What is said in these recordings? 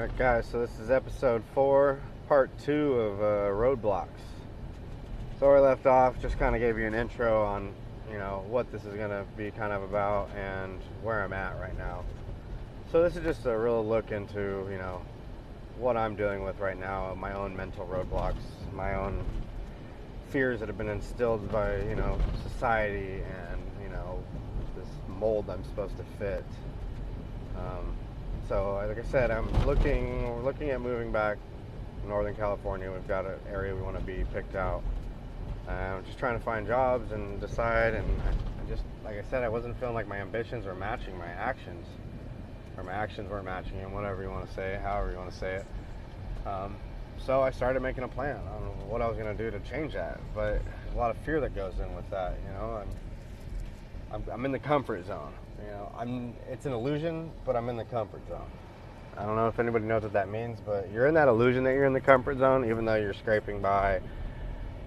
Alright guys, so this is episode 4, part 2 of uh, Roadblocks. So I left off, just kind of gave you an intro on, you know, what this is going to be kind of about and where I'm at right now. So this is just a real look into, you know, what I'm dealing with right now, my own mental roadblocks, my own fears that have been instilled by, you know, society and, you know, this mold I'm supposed to fit. Um, so, like I said, I'm looking. We're looking at moving back to Northern California. We've got an area we want to be picked out. I'm just trying to find jobs and decide. And I, just, like I said, I wasn't feeling like my ambitions were matching my actions, or my actions weren't matching and Whatever you want to say, however you want to say it. Um, so I started making a plan on what I was going to do to change that. But a lot of fear that goes in with that. You know, I'm, I'm in the comfort zone. You know, I'm. It's an illusion, but I'm in the comfort zone. I don't know if anybody knows what that means, but you're in that illusion that you're in the comfort zone, even though you're scraping by,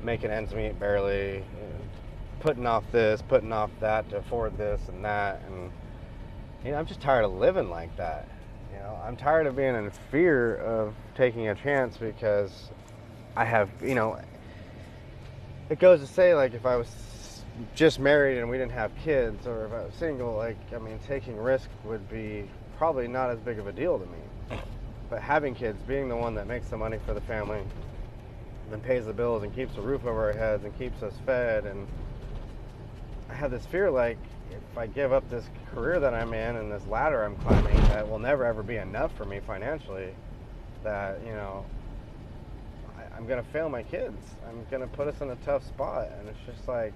making ends meet barely, putting off this, putting off that to afford this and that, and you know, I'm just tired of living like that. You know, I'm tired of being in fear of taking a chance because I have, you know, it goes to say like if I was just married and we didn't have kids, or if I was single, like I mean, taking risk would be probably not as big of a deal to me. But having kids, being the one that makes the money for the family, and pays the bills and keeps a roof over our heads and keeps us fed, and I have this fear like if I give up this career that I'm in and this ladder I'm climbing, that will never ever be enough for me financially. That you know, I'm gonna fail my kids. I'm gonna put us in a tough spot, and it's just like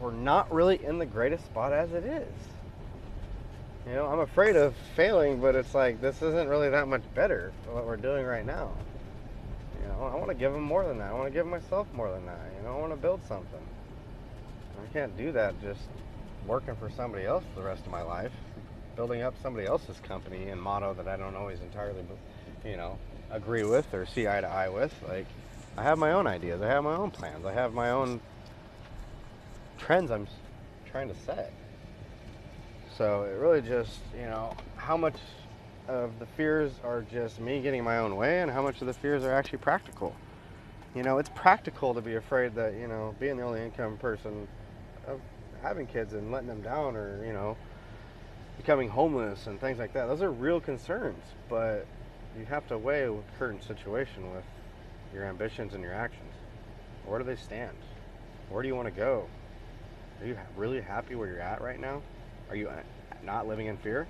we're not really in the greatest spot as it is. You know, I'm afraid of failing, but it's like this isn't really that much better what we're doing right now. You know, I want to give them more than that. I want to give myself more than that. You know, I want to build something. I can't do that just working for somebody else the rest of my life, building up somebody else's company and motto that I don't always entirely, you know, agree with or see eye to eye with. Like, I have my own ideas. I have my own plans. I have my own trends I'm trying to set. So it really just, you know, how much of the fears are just me getting my own way and how much of the fears are actually practical. You know, it's practical to be afraid that, you know, being the only income person of having kids and letting them down or, you know, becoming homeless and things like that. Those are real concerns, but you have to weigh the current situation with your ambitions and your actions. Where do they stand? Where do you want to go? Are you really happy where you're at right now? Are you uh, not living in fear?